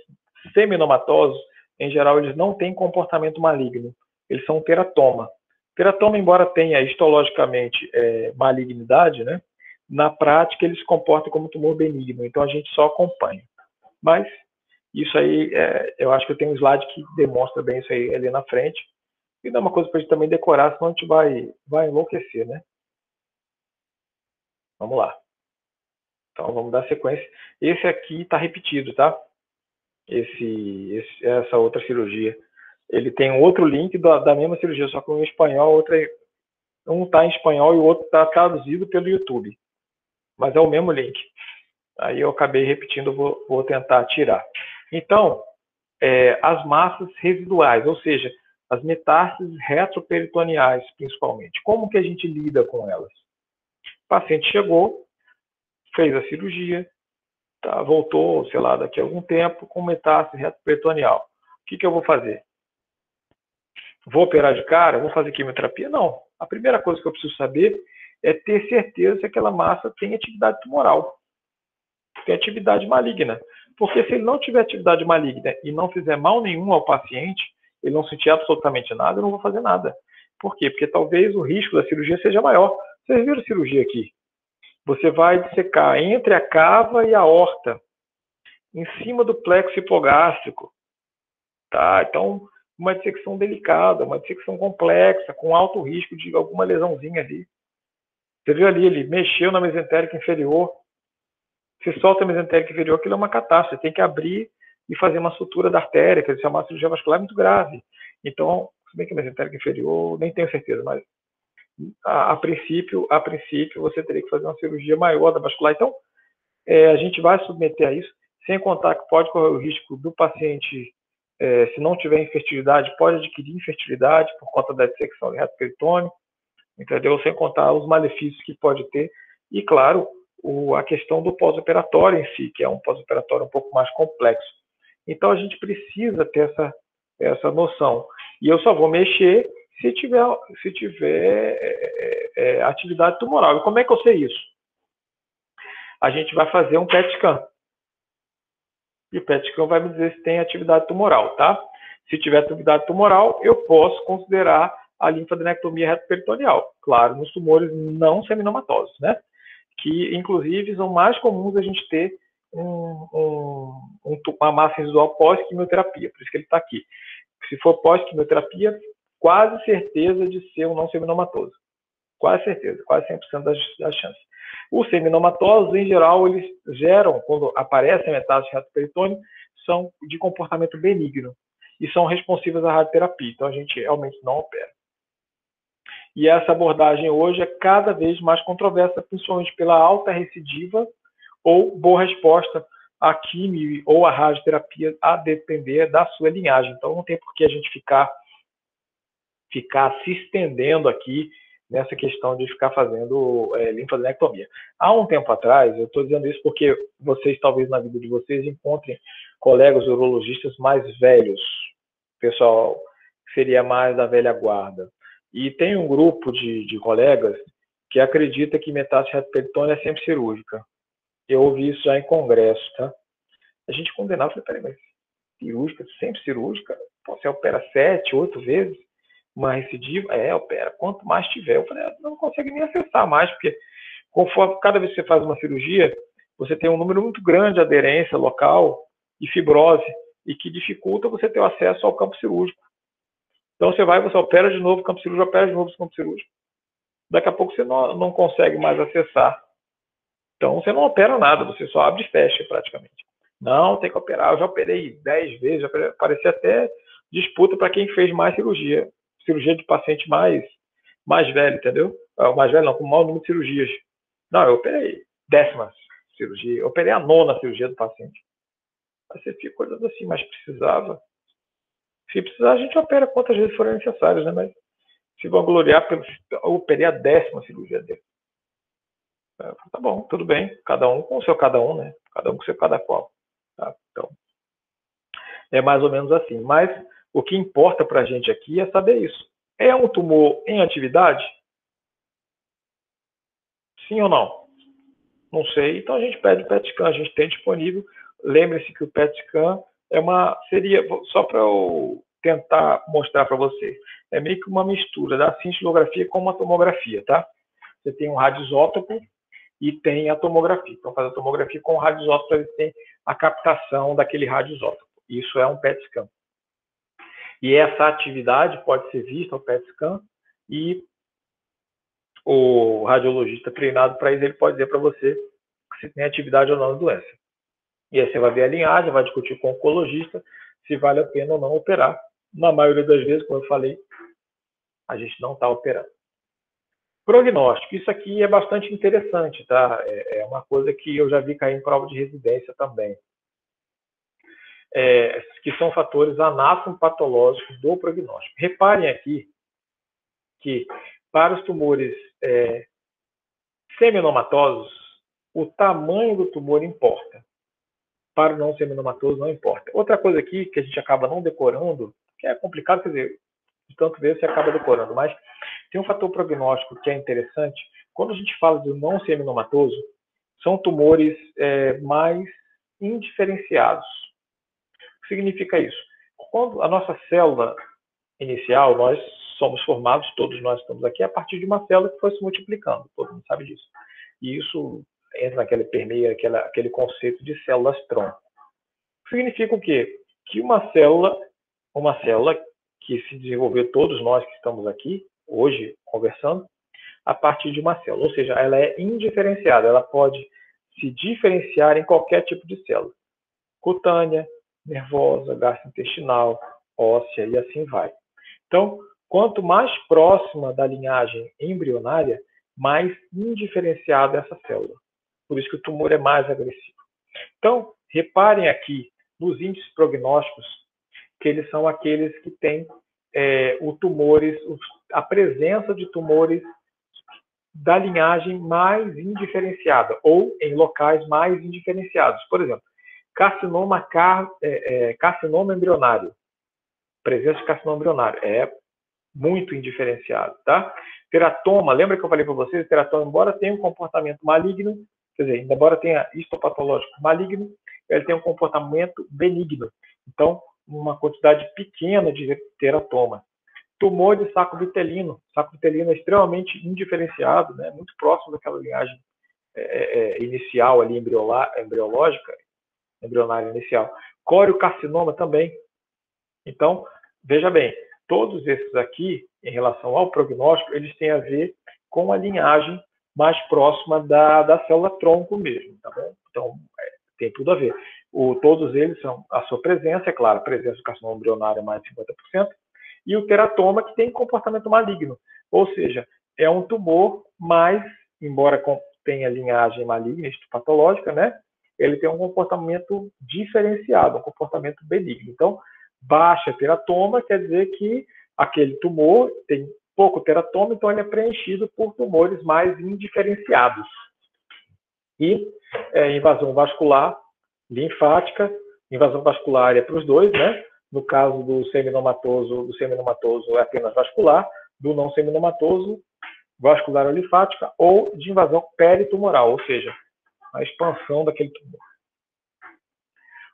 seminomatosos, em geral, eles não têm comportamento maligno. Eles são teratoma. Teratoma, embora tenha histologicamente é, malignidade, né, na prática ele se comporta como tumor benigno. Então, a gente só acompanha. Mas isso aí, é, eu acho que eu tenho um slide que demonstra bem isso aí ali na frente. E dá uma coisa para a gente também decorar, senão a gente vai, vai enlouquecer, né? Vamos lá. Então, vamos dar sequência. Esse aqui está repetido, tá? Esse, esse, essa outra cirurgia. Ele tem outro link da, da mesma cirurgia, só que um em espanhol, outro é, um está em espanhol e o outro está traduzido pelo YouTube. Mas é o mesmo link. Aí eu acabei repetindo, vou, vou tentar tirar. Então, é, as massas residuais, ou seja, as metástases retroperitoneais, principalmente. Como que a gente lida com elas? O paciente chegou, fez a cirurgia, tá, voltou, sei lá, daqui a algum tempo com metástase retroperitoneal. O que, que eu vou fazer? Vou operar de cara? Vou fazer quimioterapia? Não. A primeira coisa que eu preciso saber é ter certeza se aquela massa tem atividade tumoral, atividade maligna. Porque se ele não tiver atividade maligna e não fizer mal nenhum ao paciente, ele não sentir absolutamente nada, eu não vou fazer nada. Por quê? Porque talvez o risco da cirurgia seja maior. Vocês viram cirurgia aqui? Você vai dissecar entre a cava e a horta, em cima do plexo hipogástrico. Tá? Então, uma dissecção delicada, uma dissecção complexa, com alto risco de alguma lesãozinha ali. Você viu ali, ele mexeu na mesentérica inferior, se solta a mesentérica inferior, aquilo é uma catástrofe. Tem que abrir e fazer uma sutura da artéria, que é uma cirurgia vascular muito grave. Então, se bem que a mesentérica inferior, nem tenho certeza, mas a, a, princípio, a princípio, você teria que fazer uma cirurgia maior da vascular. Então, é, a gente vai submeter a isso, sem contar que pode correr o risco do paciente, é, se não tiver infertilidade, pode adquirir infertilidade por conta da dissecção de reto peritônio, entendeu? Sem contar os malefícios que pode ter. E, claro, o, a questão do pós-operatório em si, que é um pós-operatório um pouco mais complexo. Então a gente precisa ter essa, essa noção. E eu só vou mexer se tiver, se tiver é, é, é atividade tumoral. E como é que eu sei isso? A gente vai fazer um PET scan. E o PET scan vai me dizer se tem atividade tumoral, tá? Se tiver atividade tumoral, eu posso considerar a linfadenectomia retoperitoneal. Claro, nos tumores não seminomatosos, né? Que inclusive são mais comuns a gente ter um, um, uma massa residual pós-quimioterapia, por isso que ele está aqui. Se for pós-quimioterapia, quase certeza de ser um não seminomatoso. Quase certeza, quase 100% das, das chances. Os seminomatosos, em geral, eles geram, quando aparecem metástases reto-peritônio, são de comportamento benigno e são responsivas à radioterapia. Então, a gente realmente não opera. E essa abordagem hoje é cada vez mais controversa, principalmente pela alta recidiva ou boa resposta à quimio ou à radioterapia, a depender da sua linhagem. Então não tem por que a gente ficar, ficar se estendendo aqui nessa questão de ficar fazendo é, linfadenectomia. Há um tempo atrás, eu estou dizendo isso porque vocês, talvez na vida de vocês, encontrem colegas urologistas mais velhos, pessoal seria mais da velha guarda. E tem um grupo de, de colegas que acredita que metástase retroperitônea é sempre cirúrgica. Eu ouvi isso já em congresso, tá? A gente condenava, falei, peraí, mas cirúrgica, sempre cirúrgica? você opera sete, oito vezes? Uma recidiva? É, opera. Quanto mais tiver. Eu falei, ah, não consegue nem acessar mais, porque conforme cada vez que você faz uma cirurgia, você tem um número muito grande de aderência local e fibrose, e que dificulta você ter acesso ao campo cirúrgico. Então você vai, você opera de novo o campo cirúrgico, opera de novo o campo cirúrgico. Daqui a pouco você não, não consegue mais acessar. Então você não opera nada, você só abre e fecha praticamente. Não, tem que operar. Eu já operei 10 vezes, já parecia até disputa para quem fez mais cirurgia. Cirurgia de paciente mais, mais velho, entendeu? O mais velho não, com maior número de cirurgias. Não, eu operei décima cirurgia, eu operei a nona cirurgia do paciente. Aí você fica olhando assim, mas precisava. Se precisar, a gente opera quantas vezes forem necessárias, né? Mas se vangloriar, pelo, eu operei a décima cirurgia dele. É, tá bom, tudo bem. Cada um com o seu cada um, né? Cada um com o seu cada qual. Tá? Então, é mais ou menos assim. Mas O que importa para a gente aqui é saber isso. É um tumor em atividade? Sim ou não? Não sei. Então a gente pede o PET scan, a gente tem disponível. Lembre-se que o PET scan é uma seria só para eu tentar mostrar para você. É meio que uma mistura da cintilografia com uma tomografia, tá? Você tem um radioisótopo e tem a tomografia. Então, faz a tomografia com o radioisótopo para ter a captação daquele radioisótopo. Isso é um PET scan. E essa atividade pode ser vista ao PET scan e o radiologista treinado para isso, ele pode dizer para você se tem atividade ou não na doença. E aí você vai ver a linhagem, vai discutir com o oncologista se vale a pena ou não operar. Na maioria das vezes, como eu falei, a gente não está operando. Prognóstico. Isso aqui é bastante interessante, tá? É, é uma coisa que eu já vi cair em prova de residência também. É, que são fatores anatomopatológicos do prognóstico. Reparem aqui que para os tumores é, seminomatosos, o tamanho do tumor importa. Para o não seminomatoso, não importa. Outra coisa aqui que a gente acaba não decorando, que é complicado, quer dizer, de tanto ver, você acaba decorando, mas tem um fator prognóstico que é interessante. Quando a gente fala do não seminomatoso, são tumores é, mais indiferenciados. O que significa isso? Quando a nossa célula inicial, nós somos formados, todos nós estamos aqui, a partir de uma célula que foi se multiplicando, todo mundo sabe disso. E isso entra naquele permeia aquela, aquele conceito de células tronco. Significa o quê? Que uma célula, uma célula que se desenvolveu todos nós que estamos aqui, hoje conversando, a partir de uma célula. Ou seja, ela é indiferenciada, ela pode se diferenciar em qualquer tipo de célula. Cutânea, nervosa, gastrointestinal, óssea e assim vai. Então, quanto mais próxima da linhagem embrionária, mais indiferenciada essa célula. Por isso que o tumor é mais agressivo. Então, reparem aqui nos índices prognósticos que eles são aqueles que têm é, o tumores, a presença de tumores da linhagem mais indiferenciada ou em locais mais indiferenciados. Por exemplo, carcinoma, car, é, é, carcinoma embrionário. Presença de carcinoma embrionário é muito indiferenciado, tá? Teratoma, lembra que eu falei para vocês, teratoma, embora tenha um comportamento maligno, quer dizer, embora tenha histopatológico maligno, ele tem um comportamento benigno. Então, uma quantidade pequena de teratoma. Tumor de saco vitelino. Saco vitelino é extremamente indiferenciado, né? muito próximo daquela linhagem é, é, é inicial ali, embriológica, embrionária inicial. Coriocarcinoma também. Então, veja bem, todos esses aqui, em relação ao prognóstico, eles têm a ver com a linhagem mais próxima da, da célula tronco mesmo, tá bom? Então, é, tem tudo a ver. O, todos eles são a sua presença, é claro, a presença do carcinoma embrionário é mais de 50%, e o teratoma, que tem comportamento maligno, ou seja, é um tumor mais, embora tenha linhagem maligna, histopatológica, né? Ele tem um comportamento diferenciado, um comportamento benigno. Então, baixa teratoma quer dizer que aquele tumor tem pouco teratoma, então ele é preenchido por tumores mais indiferenciados. E é, invasão vascular linfática, invasão vascular é para os dois, né? No caso do seminomatoso, do seminomatoso é apenas vascular, do não seminomatoso, vascular ou linfática, ou de invasão peritumoral, ou seja, a expansão daquele tumor.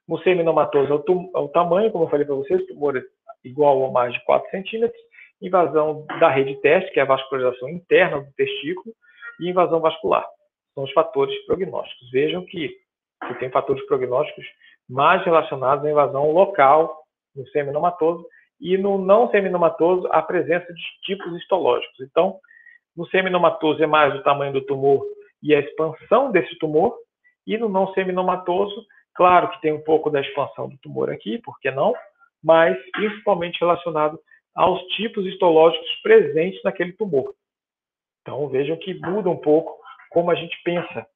No seminomatoso é o, é o tamanho, como eu falei para vocês, tumor é igual ou mais de 4 centímetros, invasão da rede teste, que é a vascularização interna do testículo, e invasão vascular. São os fatores prognósticos. Vejam que que tem fatores prognósticos mais relacionados à invasão local no seminomatoso e no não seminomatoso a presença de tipos histológicos. Então, no seminomatoso é mais o tamanho do tumor e a expansão desse tumor, e no não seminomatoso, claro que tem um pouco da expansão do tumor aqui, por que não? Mas principalmente relacionado aos tipos histológicos presentes naquele tumor. Então vejam que muda um pouco como a gente pensa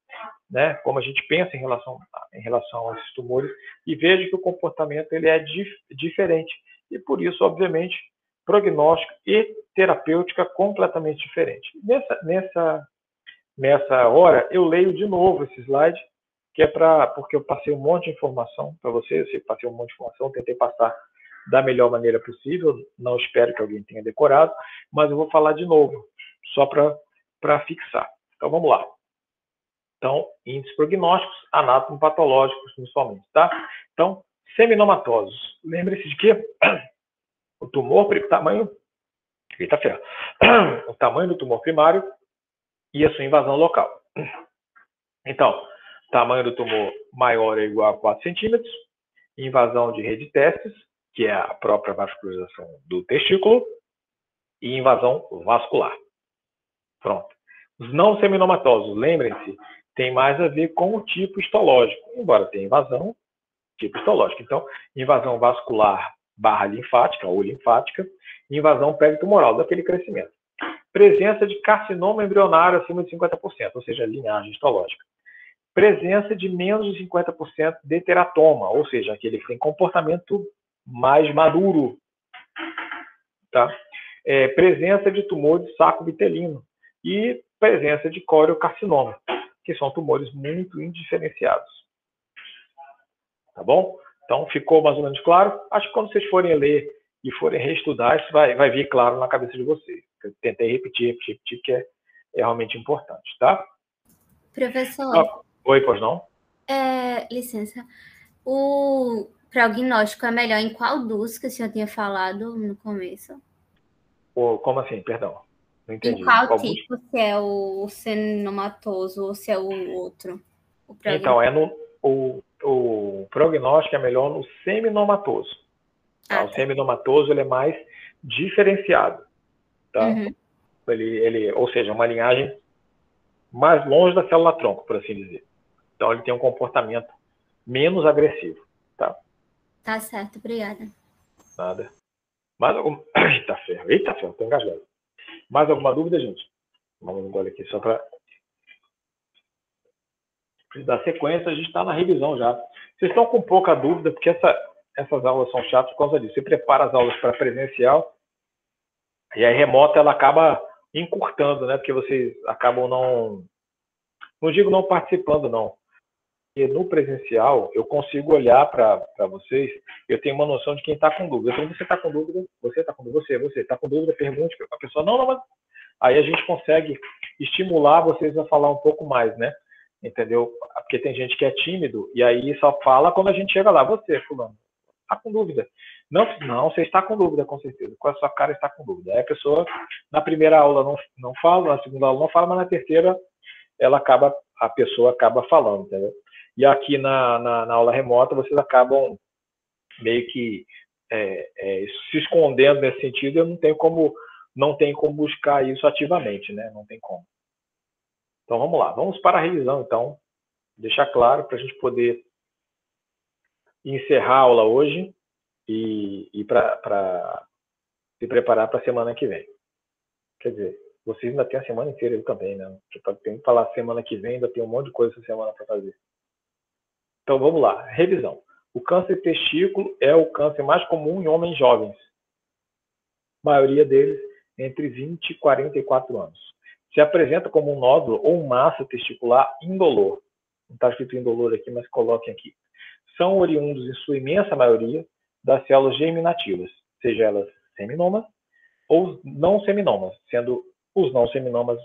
né, como a gente pensa em relação, em relação a esses tumores, e veja que o comportamento ele é dif diferente. E por isso, obviamente, prognóstico e terapêutica completamente diferente. Nessa, nessa, nessa hora, eu leio de novo esse slide, que é para porque eu passei um monte de informação para vocês, eu passei um monte de informação, tentei passar da melhor maneira possível. Não espero que alguém tenha decorado, mas eu vou falar de novo, só para fixar. Então vamos lá. Então, índices prognósticos, anátomo-patológicos, principalmente, tá? Então, seminomatosos. Lembre-se de que o tumor, o tamanho, eita ferro, o tamanho do tumor primário e a sua invasão local. Então, tamanho do tumor maior ou igual a 4 centímetros, invasão de rede testes, que é a própria vascularização do testículo, e invasão vascular. Pronto. Os não seminomatosos, lembrem-se, tem mais a ver com o tipo histológico, embora tenha invasão, tipo histológico. Então, invasão vascular barra linfática ou linfática, invasão peritumoral, daquele crescimento. Presença de carcinoma embrionário acima de 50%, ou seja, linhagem histológica. Presença de menos de 50% de teratoma, ou seja, aquele que tem comportamento mais maduro. Tá? É, presença de tumor de saco vitelino e presença de coriocarcinoma, que são tumores muito indiferenciados. Tá bom? Então, ficou mais ou menos claro? Acho que quando vocês forem ler e forem reestudar, isso vai, vai vir claro na cabeça de vocês. Eu tentei repetir, repetir, repetir, que é, é realmente importante, tá? Professor. Ah, oi, pois não? É, licença. O prognóstico é melhor em qual dos que o senhor tinha falado no começo? O, como assim? Perdão. Não entendi. Em qual, qual tipo? Se é o senomatoso ou se é o outro? O então, é no. O, o prognóstico é melhor no seminomatoso. Tá? Ah, o tá. seminomatoso ele é mais diferenciado. Tá? Uhum. Ele, ele, ou seja, uma linhagem mais longe da célula-tronco, por assim dizer. Então, ele tem um comportamento menos agressivo. Tá, tá certo, obrigada. Nada. Mais algum. Eita ferro, eita ferro, tô engasgado. Mais alguma dúvida, gente? Vamos embora aqui só para da sequência, a gente está na revisão já. Vocês estão com pouca dúvida, porque essa, essas aulas são chatas por causa disso. Você prepara as aulas para presencial e aí remota ela acaba encurtando, né? Porque vocês acabam não. Não digo não participando, não. E no presencial, eu consigo olhar para vocês, eu tenho uma noção de quem está com dúvida. Então, você está com dúvida, você está com dúvida, você, você está com dúvida, pergunte a pessoa, não, não, mas. Aí a gente consegue estimular vocês a falar um pouco mais, né? entendeu? Porque tem gente que é tímido e aí só fala quando a gente chega lá. Você, fulano, está com dúvida? Não, não, você está com dúvida, com certeza. Com a sua cara está com dúvida. Aí a pessoa, na primeira aula não, não fala, na segunda aula não fala, mas na terceira ela acaba, a pessoa acaba falando, entendeu? E aqui na, na, na aula remota vocês acabam meio que é, é, se escondendo nesse sentido. Eu não tenho como não tem como buscar isso ativamente, né? Não tem como. Então vamos lá, vamos para a revisão então, deixar claro para a gente poder encerrar a aula hoje e, e para se preparar para a semana que vem. Quer dizer, vocês ainda têm a semana inteira, eu também, né? Tenho que falar semana que vem, ainda tem um monte de coisa essa semana para fazer. Então vamos lá, revisão. O câncer de testículo é o câncer mais comum em homens jovens. A maioria deles entre 20 e 44 anos se apresenta como um nódulo ou massa testicular indolor. Não está escrito indolor aqui, mas coloquem aqui. São oriundos, em sua imensa maioria, das células germinativas, seja elas seminomas ou não seminomas, sendo os não seminomas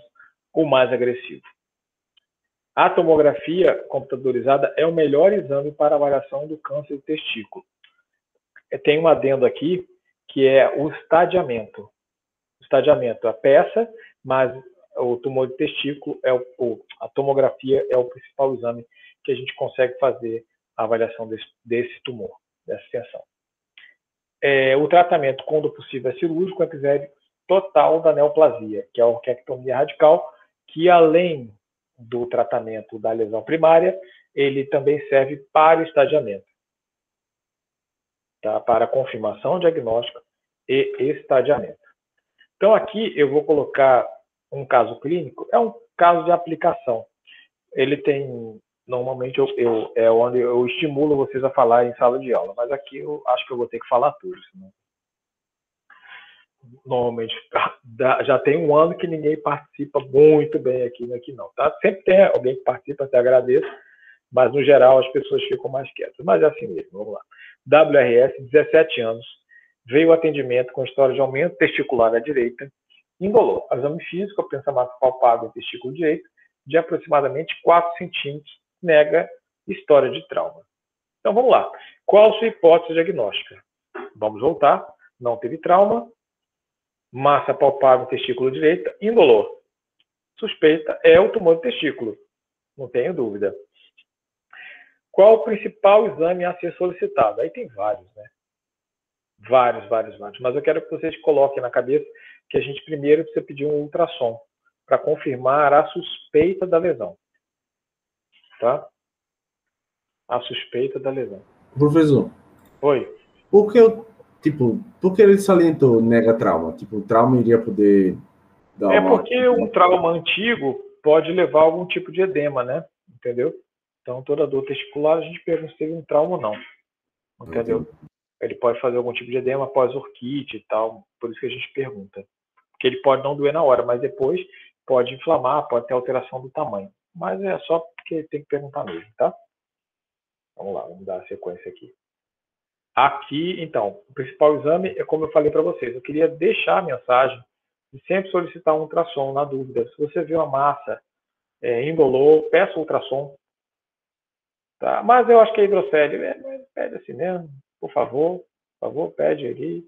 o mais agressivo. A tomografia computadorizada é o melhor exame para avaliação do câncer do testículo. Tem um adendo aqui, que é o estadiamento. O estadiamento, a peça, mas o tumor de testículo, é o, a tomografia é o principal exame que a gente consegue fazer a avaliação desse, desse tumor, dessa extensão. É, o tratamento, quando possível, é cirúrgico, é total da neoplasia, que é a orquectomia radical, que além do tratamento da lesão primária, ele também serve para o estadiamento, tá? para confirmação diagnóstica e estadiamento. Então aqui eu vou colocar um caso clínico é um caso de aplicação. Ele tem, normalmente, eu, eu, é onde eu estimulo vocês a falar em sala de aula, mas aqui eu acho que eu vou ter que falar tudo. Senão... Normalmente, já tem um ano que ninguém participa muito bem aqui, aqui não. Tá? Sempre tem alguém que participa, até agradeço, mas no geral as pessoas ficam mais quietas. Mas é assim mesmo, vamos lá. WRS, 17 anos, veio atendimento com história de aumento testicular à direita, indolor. Exame físico, massa palpável testículo direito, de aproximadamente 4 centímetros, nega história de trauma. Então vamos lá. Qual a sua hipótese diagnóstica? Vamos voltar. Não teve trauma, massa palpável no testículo direito, indolor. Suspeita é o tumor do testículo, não tenho dúvida. Qual o principal exame a ser solicitado? Aí tem vários, né? Vários, vários, vários. Mas eu quero que vocês coloquem na cabeça que a gente primeiro precisa pedir um ultrassom para confirmar a suspeita da lesão. Tá? A suspeita da lesão. Professor. Oi. Por que eu, tipo, por que ele salientou nega trauma? Tipo, o trauma iria poder dar É uma... porque um trauma antigo pode levar a algum tipo de edema, né? Entendeu? Então, toda dor testicular, a gente pergunta se teve um trauma ou não. Entendeu? Ele pode fazer algum tipo de edema pós-orquite e tal, por isso que a gente pergunta. Porque ele pode não doer na hora, mas depois pode inflamar, pode ter alteração do tamanho. Mas é só porque tem que perguntar mesmo, tá? Vamos lá, vamos dar a sequência aqui. Aqui, então, o principal exame é como eu falei para vocês. Eu queria deixar a mensagem de sempre solicitar um ultrassom na dúvida. Se você vê uma massa é, indolor, peça ultrassom. Tá? Mas eu acho que a hidrocele, é, pede assim mesmo, por favor, por favor, pede ali,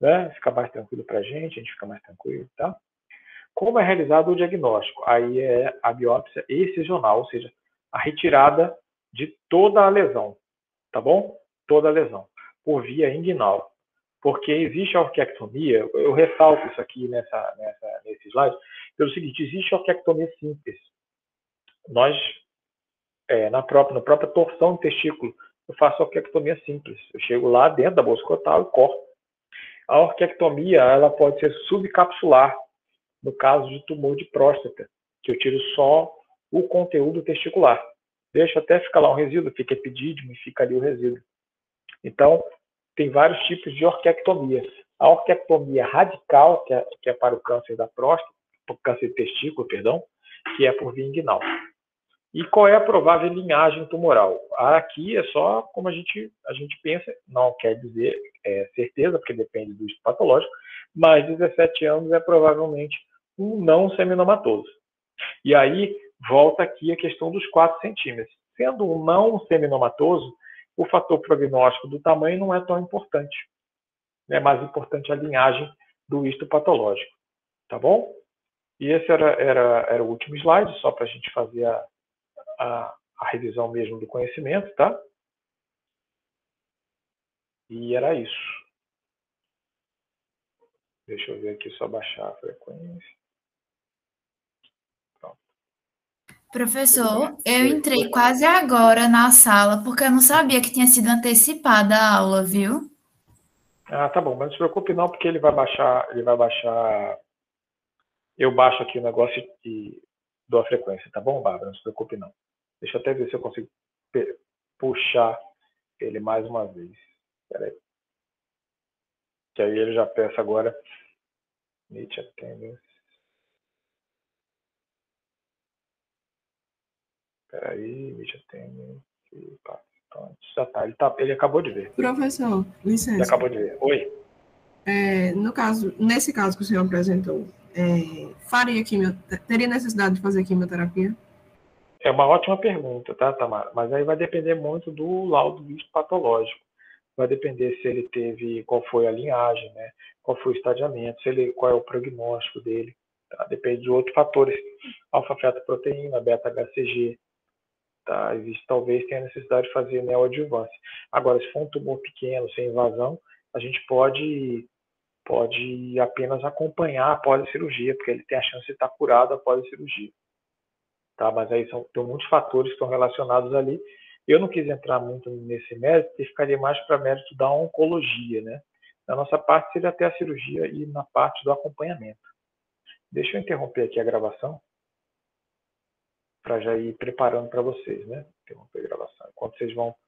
né? Fica mais tranquilo para a gente, a gente fica mais tranquilo, tá? Como é realizado o diagnóstico? Aí é a biópsia excisional, ou seja, a retirada de toda a lesão, tá bom? Toda a lesão, por via inguinal. Porque existe a orquiectomia, eu ressalto isso aqui nessa, nessa, nesse slide, pelo seguinte, existe a orquiectomia simples. Nós é, na, própria, na própria torção do testículo, eu faço a orquiectomia simples. Eu chego lá dentro da bolsa cotal e corto. A orquiectomia ela pode ser subcapsular, no caso de tumor de próstata, que eu tiro só o conteúdo testicular. Deixo até ficar lá um resíduo, fica epidídimo e fica ali o resíduo. Então, tem vários tipos de orquiectomia. A orquiectomia radical, que é, que é para o câncer da próstata, câncer de testículo, perdão, que é por via inguinal. E qual é a provável linhagem tumoral? Aqui é só como a gente, a gente pensa, não quer dizer é, certeza, porque depende do estudo patológico, mas 17 anos é provavelmente um não seminomatoso. E aí volta aqui a questão dos 4 centímetros. Sendo um não seminomatoso, o fator prognóstico do tamanho não é tão importante. É mais importante a linhagem do histopatológico. Tá bom? E esse era, era, era o último slide, só para a gente fazer a, a, a revisão mesmo do conhecimento, tá? E era isso. Deixa eu ver aqui só baixar a frequência. Pronto. Professor, eu entrei quase agora na sala porque eu não sabia que tinha sido antecipada a aula, viu? Ah, tá bom, mas não se preocupe não, porque ele vai baixar, ele vai baixar. Eu baixo aqui o negócio e dou a frequência, tá bom, Bárbara? Não se preocupe não. Deixa eu até ver se eu consigo puxar ele mais uma vez. Espera aí. Que aí ele já peça agora. Meet attendance. Espera aí, meet attendance. Já tá, ele, tá, ele acabou de ver. Professor, licença. Ele acabou de ver. Oi. É, no caso, nesse caso que o senhor apresentou, é, faria quimio, teria necessidade de fazer quimioterapia? É uma ótima pergunta, tá, Tamara? Mas aí vai depender muito do laudo patológico. Vai depender se ele teve, qual foi a linhagem, né? Qual foi o estadiamento, se ele, qual é o prognóstico dele. Tá? Depende de outros fatores. Alfa-fetoproteína, beta-HCG. Tá? Talvez tenha necessidade de fazer neoadjuvância. Agora, se for um tumor pequeno, sem invasão, a gente pode pode apenas acompanhar após a cirurgia, porque ele tem a chance de estar curado após a cirurgia tá? Mas aí são tem muitos fatores que estão relacionados ali. Eu não quis entrar muito nesse mérito, porque ficaria mais para mérito da oncologia, né? Na nossa parte seria até a cirurgia e na parte do acompanhamento. Deixa eu interromper aqui a gravação para já ir preparando para vocês, né? Interromper a gravação. Enquanto vocês vão